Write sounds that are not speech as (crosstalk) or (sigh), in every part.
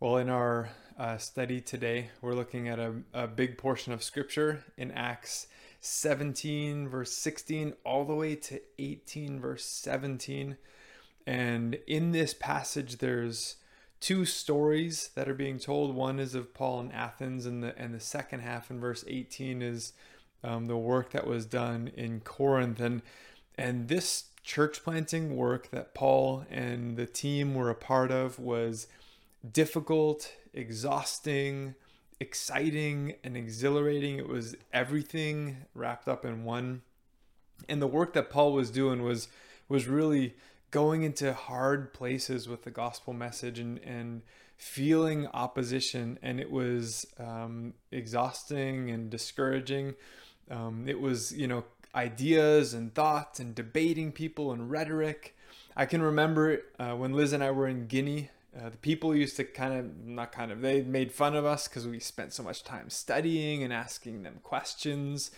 Well, in our uh, study today, we're looking at a, a big portion of scripture in Acts 17, verse 16, all the way to 18, verse 17. And in this passage, there's two stories that are being told. One is of Paul in Athens, and the and the second half in verse 18 is um, the work that was done in Corinth. And and this church planting work that Paul and the team were a part of was difficult, exhausting, exciting, and exhilarating. It was everything wrapped up in one. And the work that Paul was doing was was really going into hard places with the gospel message and and feeling opposition and it was um, exhausting and discouraging um, it was you know ideas and thoughts and debating people and rhetoric i can remember uh, when liz and i were in guinea uh, the people used to kind of not kind of they made fun of us because we spent so much time studying and asking them questions.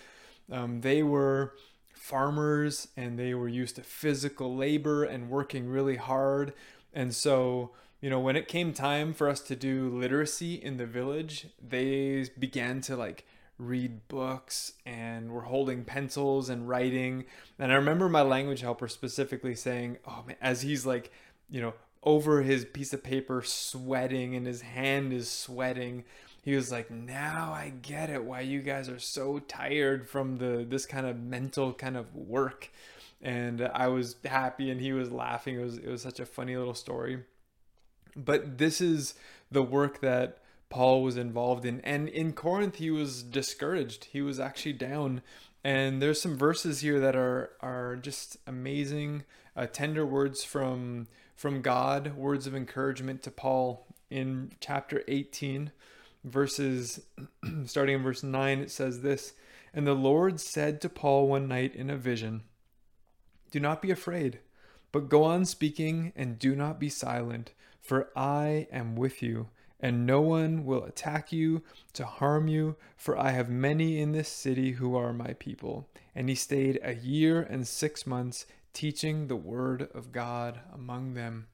Um, they were farmers and they were used to physical labor and working really hard. And so you know when it came time for us to do literacy in the village they began to like read books and were holding pencils and writing. And i remember my language helper specifically saying oh man as he's like you know over his piece of paper sweating and his hand is sweating. He was like now i get it why you guys are so tired from the this kind of mental kind of work. And i was happy and he was laughing. It was it was such a funny little story. But this is the work that paul was involved in. And in corinth he was discouraged. He was actually down. And there's some verses here that are are just amazing uh, tender words from from God, words of encouragement to Paul in chapter 18, verses (clears throat) starting in verse 9, it says this And the Lord said to Paul one night in a vision, Do not be afraid, but go on speaking and do not be silent, for I am with you. And no one will attack you to harm you, for I have many in this city who are my people. And he stayed a year and six months teaching the word of God among them.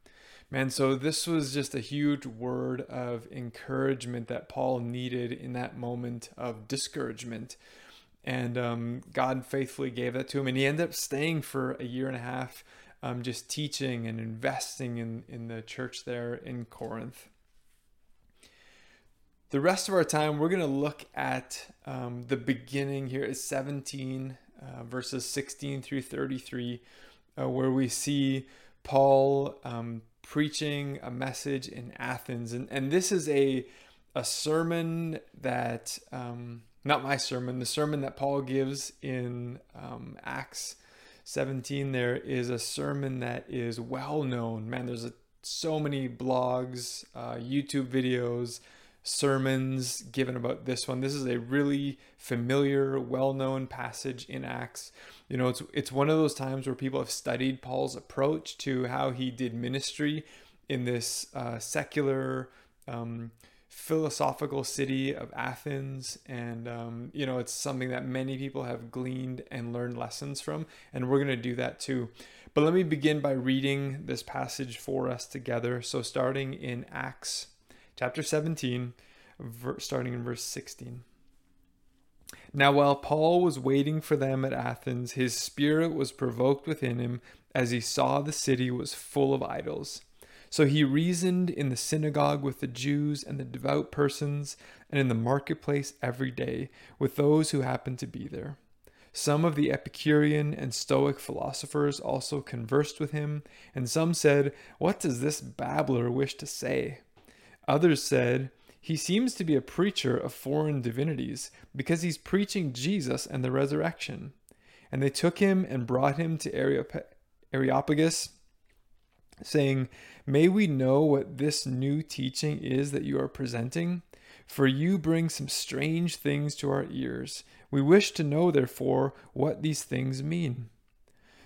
Man, so this was just a huge word of encouragement that Paul needed in that moment of discouragement. And um, God faithfully gave that to him. And he ended up staying for a year and a half, um, just teaching and investing in, in the church there in Corinth. The rest of our time, we're going to look at um, the beginning here is 17, uh, verses 16 through 33 uh, where we see Paul um, preaching a message in Athens. And, and this is a, a sermon that, um, not my sermon, the sermon that Paul gives in um, Acts 17 there is a sermon that is well known. Man, there's a, so many blogs, uh, YouTube videos, sermons given about this one. This is a really familiar, well-known passage in Acts. You know, it's it's one of those times where people have studied Paul's approach to how he did ministry in this uh, secular, um, philosophical city of Athens, and um, you know, it's something that many people have gleaned and learned lessons from, and we're going to do that too. But let me begin by reading this passage for us together. So, starting in Acts chapter 17, starting in verse 16. Now, while Paul was waiting for them at Athens, his spirit was provoked within him as he saw the city was full of idols. So he reasoned in the synagogue with the Jews and the devout persons, and in the marketplace every day with those who happened to be there. Some of the Epicurean and Stoic philosophers also conversed with him, and some said, What does this babbler wish to say? Others said, He seems to be a preacher of foreign divinities, because he's preaching Jesus and the resurrection. And they took him and brought him to Areopagus, saying, May we know what this new teaching is that you are presenting? For you bring some strange things to our ears. We wish to know, therefore, what these things mean.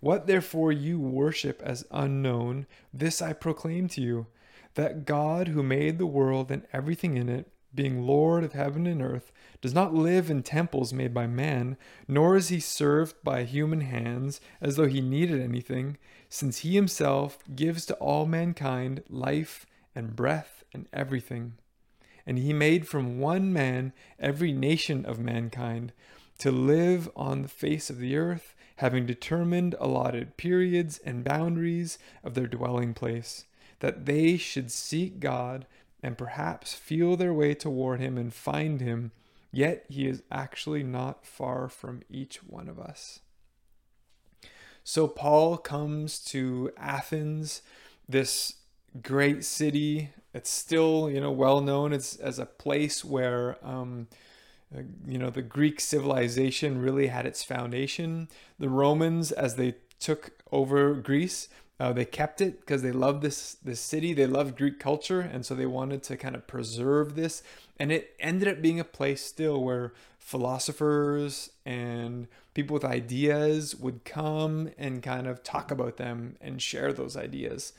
What therefore you worship as unknown, this I proclaim to you that God, who made the world and everything in it, being Lord of heaven and earth, does not live in temples made by man, nor is he served by human hands as though he needed anything, since he himself gives to all mankind life and breath and everything. And he made from one man every nation of mankind to live on the face of the earth, having determined allotted periods and boundaries of their dwelling place, that they should seek God and perhaps feel their way toward him and find him, yet he is actually not far from each one of us. So Paul comes to Athens, this great city. It's still, you know, well known as, as a place where, um, you know, the Greek civilization really had its foundation. The Romans, as they took over Greece, uh, they kept it because they loved this this city. They loved Greek culture, and so they wanted to kind of preserve this. And it ended up being a place still where philosophers and people with ideas would come and kind of talk about them and share those ideas.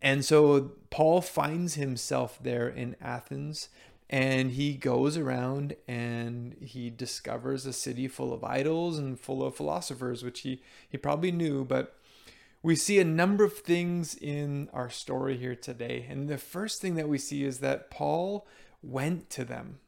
And so Paul finds himself there in Athens and he goes around and he discovers a city full of idols and full of philosophers, which he, he probably knew, but we see a number of things in our story here today. And the first thing that we see is that Paul went to them.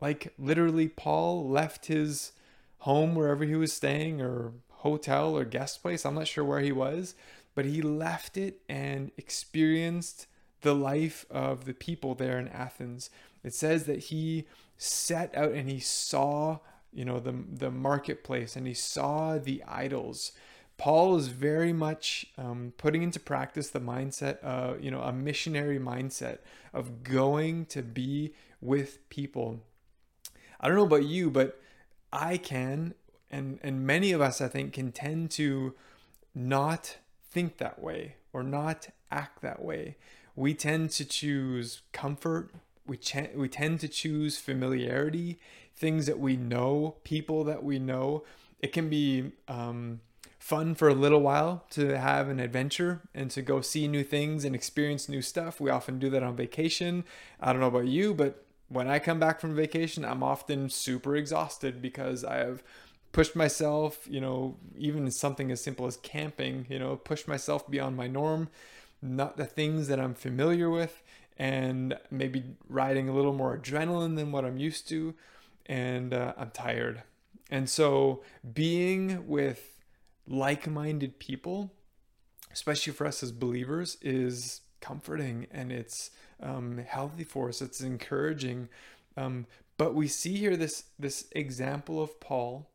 Like literally, Paul left his home wherever he was staying, or hotel or guest place. I'm not sure where he was, but he left it and experienced the life of the people there in Athens. It says that he set out and he saw, you know, the the marketplace and he saw the idols Paul is very much um, putting into practice the mindset, uh, you know, a missionary mindset of going to be with people. I don't know about you, but I can, and and many of us, I think, can tend to not think that way or not act that way. We tend to choose comfort. We ch- we tend to choose familiarity, things that we know, people that we know. It can be. Um, fun for a little while to have an adventure and to go see new things and experience new stuff. We often do that on vacation. I don't know about you, but when I come back from vacation, I'm often super exhausted because I have pushed myself, you know, even something as simple as camping, you know, pushed myself beyond my norm, not the things that I'm familiar with, and maybe riding a little more adrenaline than what I'm used to. And uh, I'm tired. And so being with like minded people, especially for us as believers, is comforting and it's um, healthy for us. It's encouraging. Um, but we see here this this example of Paul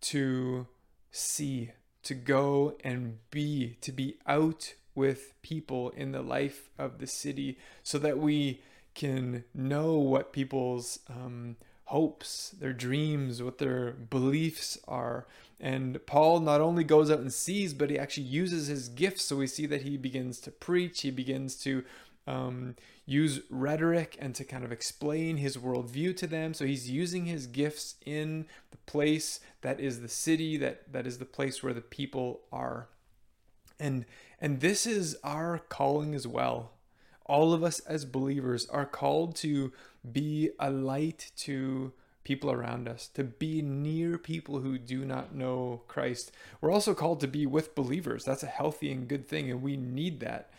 to see, to go and be, to be out with people in the life of the city, so that we can know what people's um, hopes, their dreams, what their beliefs are. And Paul not only goes out and sees, but he actually uses his gifts. So we see that he begins to preach, he begins to um, use rhetoric and to kind of explain his worldview to them. So he's using his gifts in the place that is the city, that, that is the place where the people are. And and this is our calling as well all of us as believers are called to be a light to people around us, to be near people who do not know Christ. We're also called to be with believers. That's a healthy and good thing, and we need that.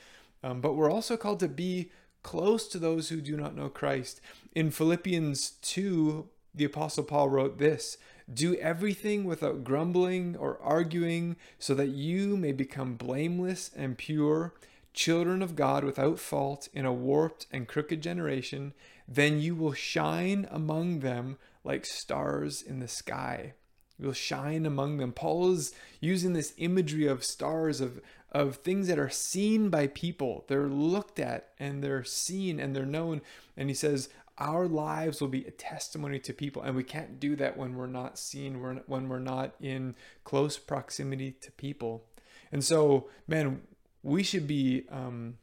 Um, but we're also called to be close to those who do not know Christ. In Philippians 2, the Apostle Paul wrote this Do everything without grumbling or arguing, so that you may become blameless and pure children of God without fault in a warped and crooked generation, then you will shine among them like stars in the sky. You'll shine among them. Paul is using this imagery of stars, of, of things that are seen by people. They're looked at and they're seen and they're known. And he says, our lives will be a testimony to people and we can't do that when we're not seen when we're not in close proximity to people. And so man we should be um,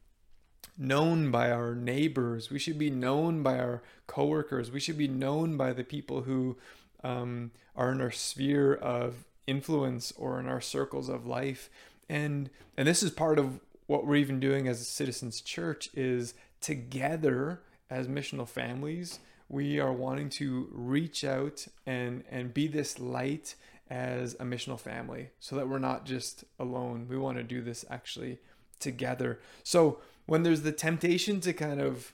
known by our neighbors we should be known by our coworkers we should be known by the people who um, are in our sphere of influence or in our circles of life. And and this is part of what we're even doing as a citizens church is together as missional families, we are wanting to reach out and and be this light as a missional family so that we're not just alone. We want to do this actually together. So when there's the temptation to kind of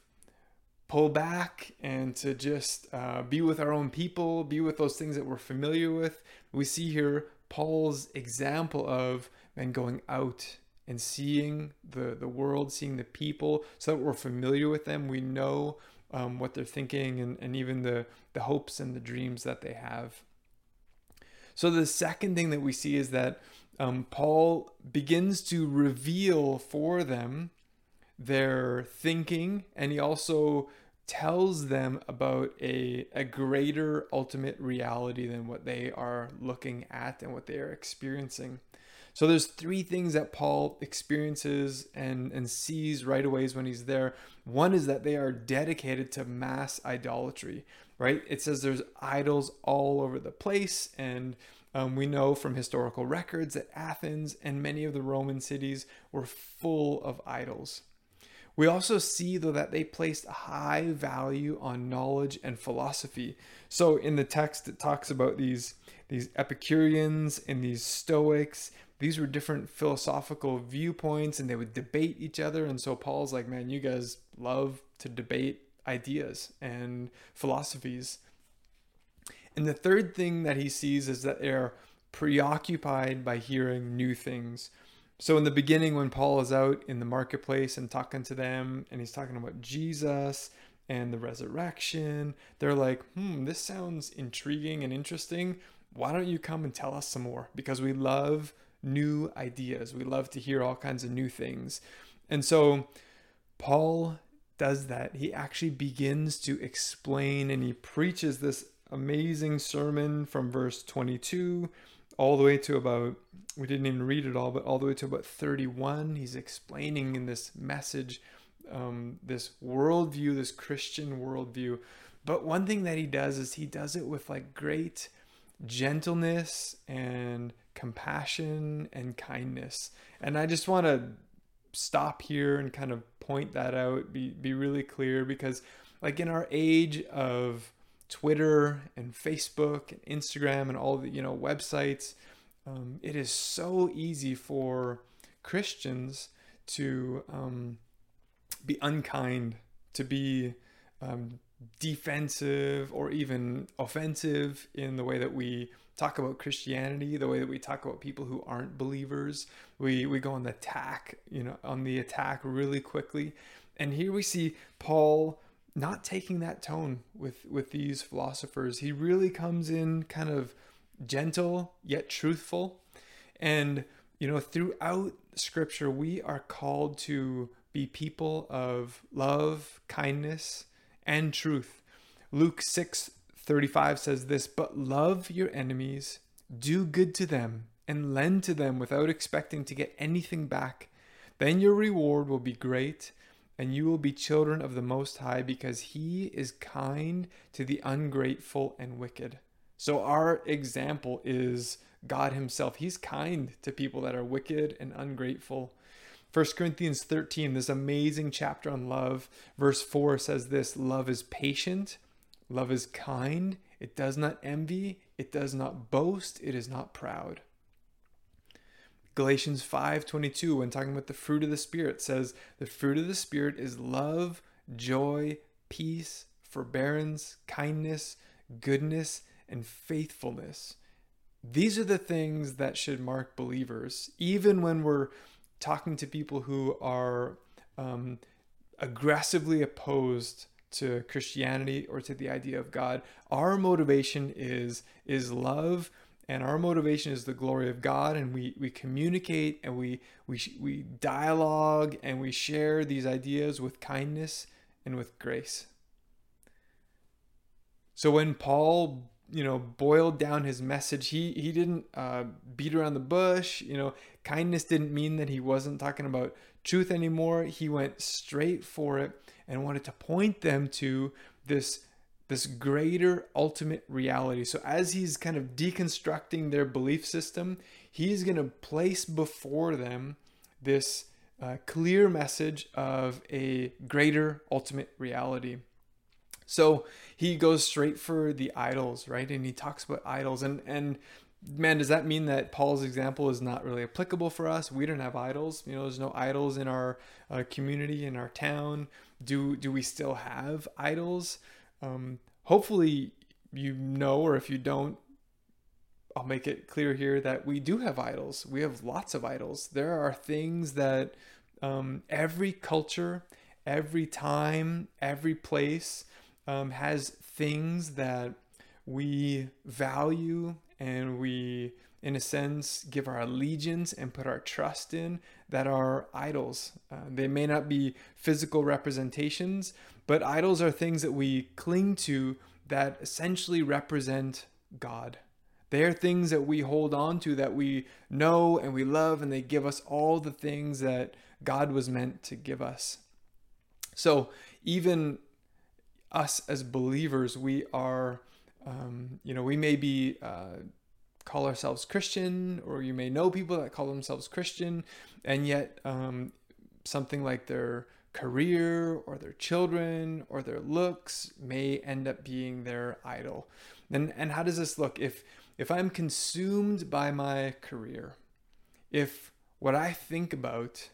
pull back and to just uh, be with our own people, be with those things that we're familiar with, we see here Paul's example of and going out and seeing the the world, seeing the people, so that we're familiar with them. We know um, what they're thinking and, and even the the hopes and the dreams that they have. So the second thing that we see is that um, Paul begins to reveal for them their thinking, and he also tells them about a, a greater ultimate reality than what they are looking at and what they are experiencing. So there's three things that Paul experiences and, and sees right away when he's there. One is that they are dedicated to mass idolatry, right? It says there's idols all over the place. And um, we know from historical records that Athens and many of the Roman cities were full of idols. We also see, though, that they placed a high value on knowledge and philosophy. So in the text, it talks about these, these Epicureans and these Stoics these were different philosophical viewpoints and they would debate each other. And so Paul's like, man, you guys love to debate ideas and philosophies. And the third thing that he sees is that they're preoccupied by hearing new things. So in the beginning, when Paul is out in the marketplace and talking to them, and he's talking about Jesus and the resurrection, they're like, hmm, this sounds intriguing and interesting. Why don't you come and tell us some more? Because we love new ideas. We love to hear all kinds of new things. And so Paul does that. He actually begins to explain and he preaches this amazing sermon from verse 22 all the way to about, we didn't even read it all, but all the way to about 31. He's explaining in this message um, this worldview, this Christian worldview. But one thing that he does is he does it with like great gentleness and compassion and kindness. And I just want to stop here and kind of point that out, be, be really clear because, like, in our age of Twitter and Facebook and Instagram and all the, you know, websites, um, it is so easy for Christians to um, be unkind, to be um, defensive or even offensive in the way that we talk about Christianity, the way that we talk about people who aren't believers. We we go on the attack, you know, on the attack really quickly. And here we see Paul not taking that tone with with these philosophers. He really comes in kind of gentle yet truthful. And you know, throughout scripture we are called to be people of love, kindness, and truth. Luke 6 35 says this, but love your enemies, do good to them, and lend to them without expecting to get anything back. Then your reward will be great, and you will be children of the Most High, because He is kind to the ungrateful and wicked. So, our example is God Himself. He's kind to people that are wicked and ungrateful. 1 Corinthians 13, this amazing chapter on love, verse 4 says this Love is patient Love is kind, it does not envy, it does not boast, it is not proud. Galatians 5:22 when talking about the fruit of the spirit says the fruit of the spirit is love, joy, peace, forbearance, kindness, goodness, and faithfulness. These are the things that should mark believers, even when we're talking to people who are um, aggressively opposed to Christianity or to the idea of God. Our motivation is is love and our motivation is the glory of God and we we communicate and we we we dialogue and we share these ideas with kindness and with grace. So when Paul, you know, boiled down his message, he he didn't uh, beat around the bush. You know, kindness didn't mean that he wasn't talking about truth anymore. He went straight for it and wanted to point them to this this greater ultimate reality. So as he's kind of deconstructing their belief system, he's going to place before them this uh, clear message of a greater ultimate reality. So he goes straight for the idols, right? And he talks about idols and and man, does that mean that Paul's example is not really applicable for us? We don't have idols. You know, there's no idols in our uh, community, in our town. Do do we still have idols? Um, hopefully, you know, or if you don't, I'll make it clear here that we do have idols. We have lots of idols. There are things that um, every culture, every time, every place um, has things that we value and we, in a sense, give our allegiance and put our trust in that are idols. Uh, they may not be physical representations, but idols are things that we cling to that essentially represent God. They are things that we hold on to that we know and we love, and they give us all the things that God was meant to give us. So, even us as believers, we are um, you know, we may be uh, call ourselves Christian, or you may know people that call themselves Christian, and yet um, something like their career or their children or their looks may end up being their idol. And and how does this look if if I'm consumed by my career, if what I think about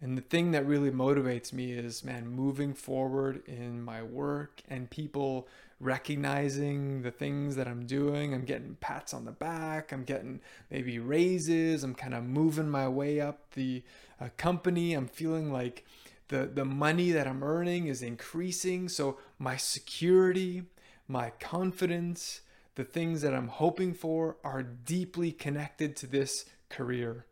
and the thing that really motivates me is, man, moving forward in my work and people recognizing the things that I'm doing. I'm getting pats on the back. I'm getting maybe raises. I'm kind of moving my way up the uh, company. I'm feeling like the, the money that I'm earning is increasing. So my security, my confidence, the things that I'm hoping for are deeply connected to this career.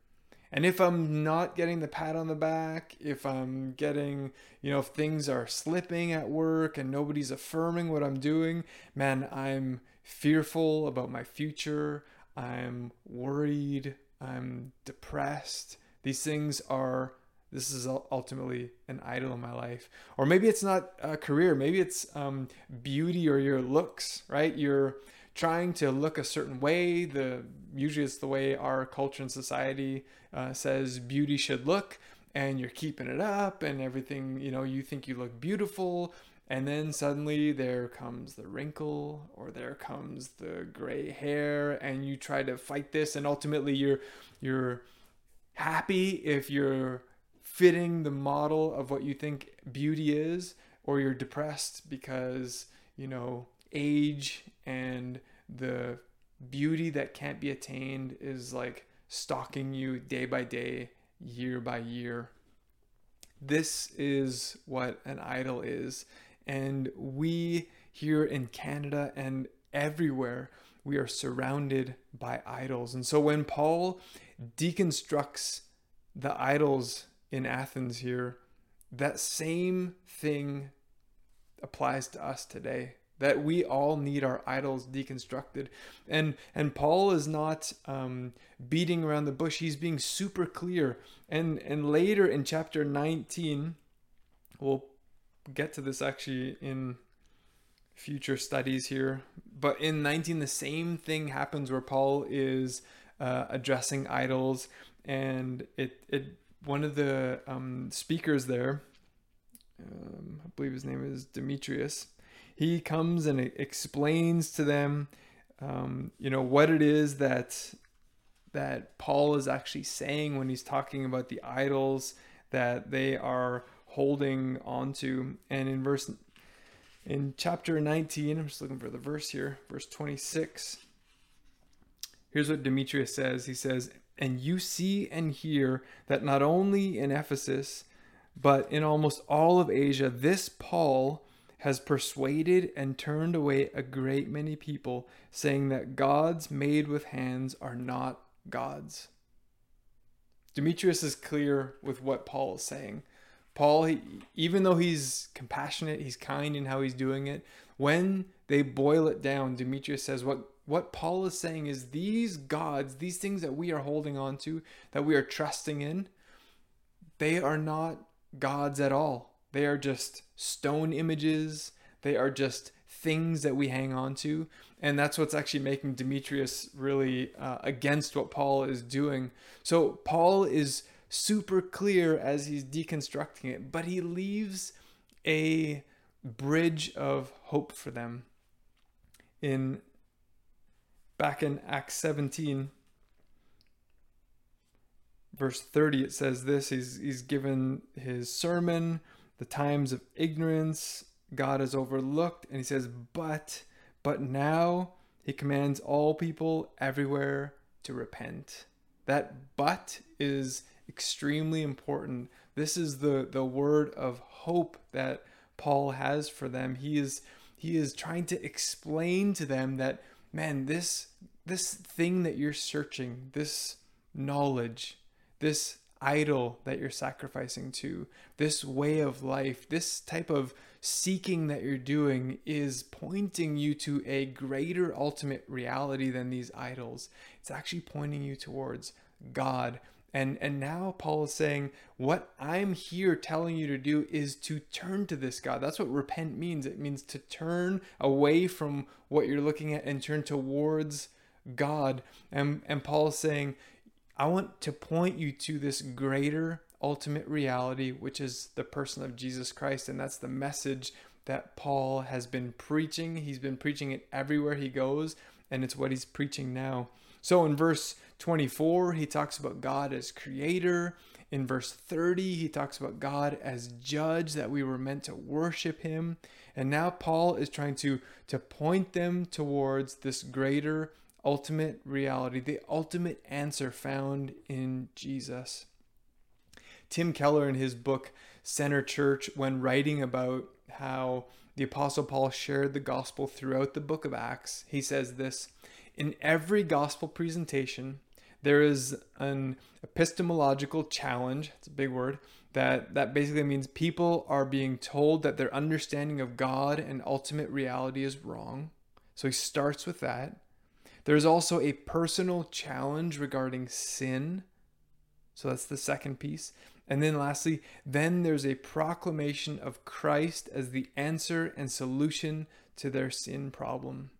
And if I'm not getting the pat on the back, if I'm getting, you know, if things are slipping at work and nobody's affirming what I'm doing, man, I'm fearful about my future. I'm worried. I'm depressed. These things are this is ultimately an idol in my life or maybe it's not a career maybe it's um, beauty or your looks right you're trying to look a certain way. The usually it's the way our culture and society uh, says beauty should look, and you're keeping it up, and everything. You know, you think you look beautiful, and then suddenly there comes the wrinkle, or there comes the gray hair, and you try to fight this, and ultimately you're you're happy if you're fitting the model of what you think beauty is, or you're depressed because you know age and the beauty that can't be attained is like stalking you day by day, year by year. This is what an idol is. And we here in Canada and everywhere, we are surrounded by idols. And so when Paul deconstructs the idols in Athens here, that same thing applies to us today that we all need our idols deconstructed. And and paul is not um, beating around the bush. He's being super clear. And and later in chapter 19 we'll get to this actually in future studies here but in 19 the same thing happens where paul is uh, addressing idols. And it it one of the um, speakers there um, i believe his name is demetrius he comes and explains to them, um, you know, what it is that that Paul is actually saying when he's talking about the idols that they are holding onto. And in verse in chapter 19, I'm just looking for the verse here, verse 26. Here's what Demetrius says. He says, And you see and hear that not only in Ephesus, but in almost all of Asia, this Paul has persuaded and turned away a great many people, saying that gods made with hands are not gods. Demetrius is clear with what Paul is saying. Paul, he, even though he's compassionate, he's kind in how he's doing it, when they boil it down, Demetrius says what what Paul is saying is these gods, these things that we are holding on to, that we are trusting in, they are not gods at all. They are just stone images. They are just things that we hang on to. And that's what's actually making Demetrius really uh, against what Paul is doing. So Paul is super clear as he's deconstructing it, but he leaves a bridge of hope for them. In back in Acts 17, verse 30, it says this He's, he's given his sermon, the times of ignorance God has overlooked, and he says, But, but now he commands all people everywhere to repent. That but is extremely important. This is the, the word of hope that Paul has for them. He is he is trying to explain to them that man, this this thing that you're searching, this knowledge, this idol that you're sacrificing to, this way of life, this type of seeking that you're doing is pointing you to a greater ultimate reality than these idols. It's actually pointing you towards God and and now Paul is saying what I'm here telling you to do is to turn to this God. That's what repent means. It means to turn away from what you're looking at and turn towards God. And and Paul is saying I want to point you to this greater ultimate reality which is the person of Jesus Christ and that's the message that Paul has been preaching. He's been preaching it everywhere he goes and it's what he's preaching now. So in verse 24, he talks about God as creator. In verse 30, he talks about God as judge, that we were meant to worship him. And now Paul is trying to, to point them towards this greater ultimate reality, the ultimate answer found in Jesus. Tim Keller, in his book Center Church, when writing about how the Apostle Paul shared the gospel throughout the book of Acts, he says this in every gospel presentation, there is an epistemological challenge, it's a big word, that, that basically means people are being told that their understanding of God and ultimate reality is wrong. So he starts with that. There's also a personal challenge regarding sin. So that's the second piece. And then lastly, then there's a proclamation of Christ as the answer and solution to their sin problem.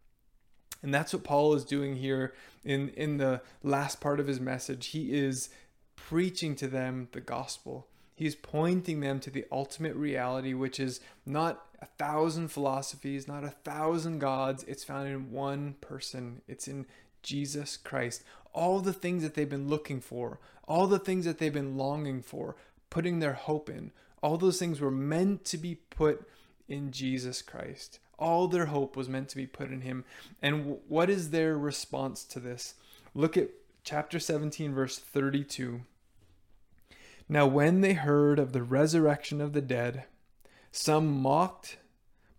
And that's what Paul is doing here in, in the last part of his message. He is preaching to them the gospel. He's pointing them to the ultimate reality, which is not a thousand philosophies, not a thousand gods. It's found in one person. It's in Jesus Christ. All the things that they've been looking for, all the things that they've been longing for, putting their hope in, all those things were meant to be put in Jesus Christ. All their hope was meant to be put in him. And what is their response to this? Look at chapter 17, verse 32. Now, when they heard of the resurrection of the dead, some mocked,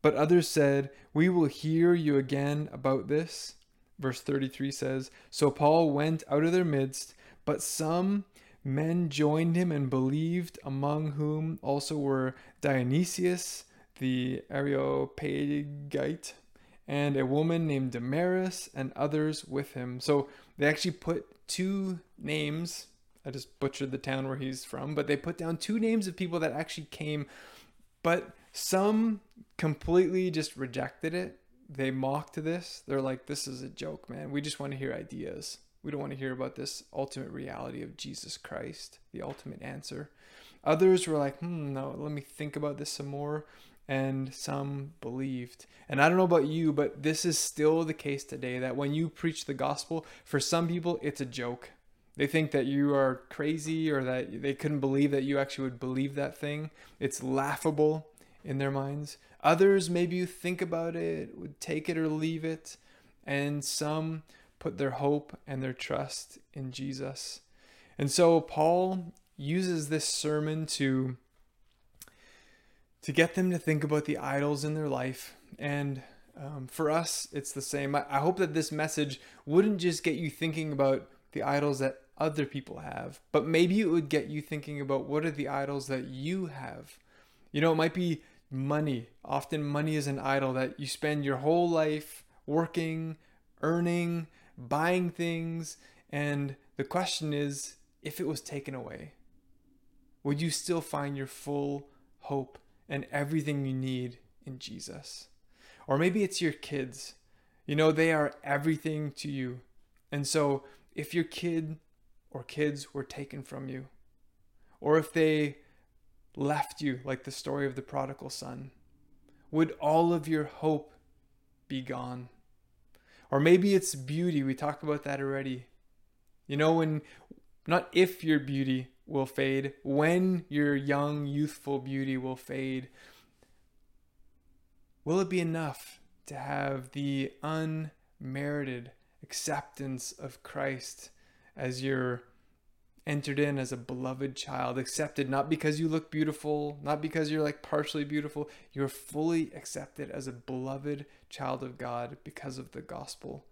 but others said, We will hear you again about this. Verse 33 says, So Paul went out of their midst, but some men joined him and believed, among whom also were Dionysius the Areopagite, and a woman named Damaris, and others with him. So they actually put two names. I just butchered the town where he's from, but they put down two names of people that actually came, but some completely just rejected it. They mocked this. They're like, this is a joke, man. We just want to hear ideas. We don't want to hear about this ultimate reality of Jesus Christ, the ultimate answer. Others were like, hmm, no, let me think about this some more and some believed. And I don't know about you, but this is still the case today that when you preach the gospel, for some people, it's a joke. They think that you are crazy or that they couldn't believe that you actually would believe that thing. It's laughable in their minds. Others, maybe you think about it, would take it or leave it. And some put their hope and their trust in Jesus. And so Paul uses this sermon to to get them to think about the idols in their life. And um, for us, it's the same. I, I hope that this message wouldn't just get you thinking about the idols that other people have, but maybe it would get you thinking about what are the idols that you have. You know, it might be money. Often, money is an idol that you spend your whole life working, earning, buying things. And the question is if it was taken away, would you still find your full hope and everything you need in Jesus? Or maybe it's your kids. You know, they are everything to you. And so, if your kid or kids were taken from you, or if they left you, like the story of the prodigal son, would all of your hope be gone? Or maybe it's beauty. We talked about that already. You know, when not if your beauty will fade, when your young, youthful beauty will fade, will it be enough to have the unmerited acceptance of Christ as you're entered in as a beloved child, accepted not because you look beautiful, not because you're like partially beautiful, you're fully accepted as a beloved child of God because of the gospel.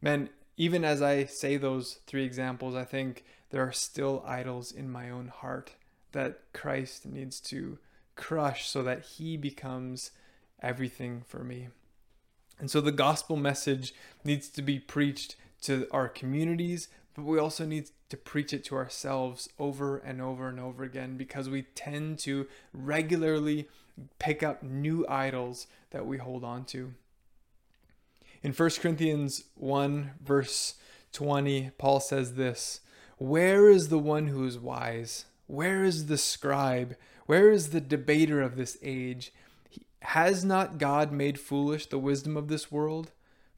Man, even as I say those three examples, I think there are still idols in my own heart that Christ needs to crush so that he becomes everything for me. And so the gospel message needs to be preached to our communities, but we also need to preach it to ourselves over and over and over again because we tend to regularly pick up new idols that we hold on to. In 1 Corinthians 1, verse 20, Paul says this Where is the one who is wise? Where is the scribe? Where is the debater of this age? Has not God made foolish the wisdom of this world?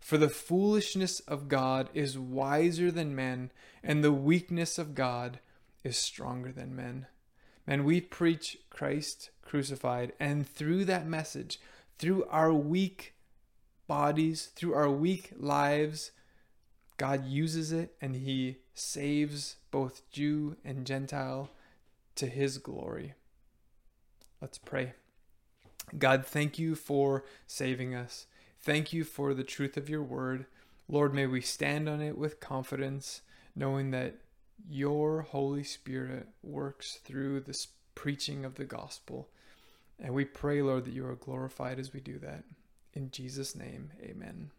For the foolishness of God is wiser than men, and the weakness of God is stronger than men. And we preach Christ crucified, and through that message, through our weak bodies, through our weak lives, God uses it and He saves both Jew and Gentile to His glory. Let's pray. God, thank you for saving us. Thank you for the truth of your word. Lord, may we stand on it with confidence, knowing that your Holy Spirit works through this preaching of the gospel. And we pray, Lord, that you are glorified as we do that. In Jesus' name, amen.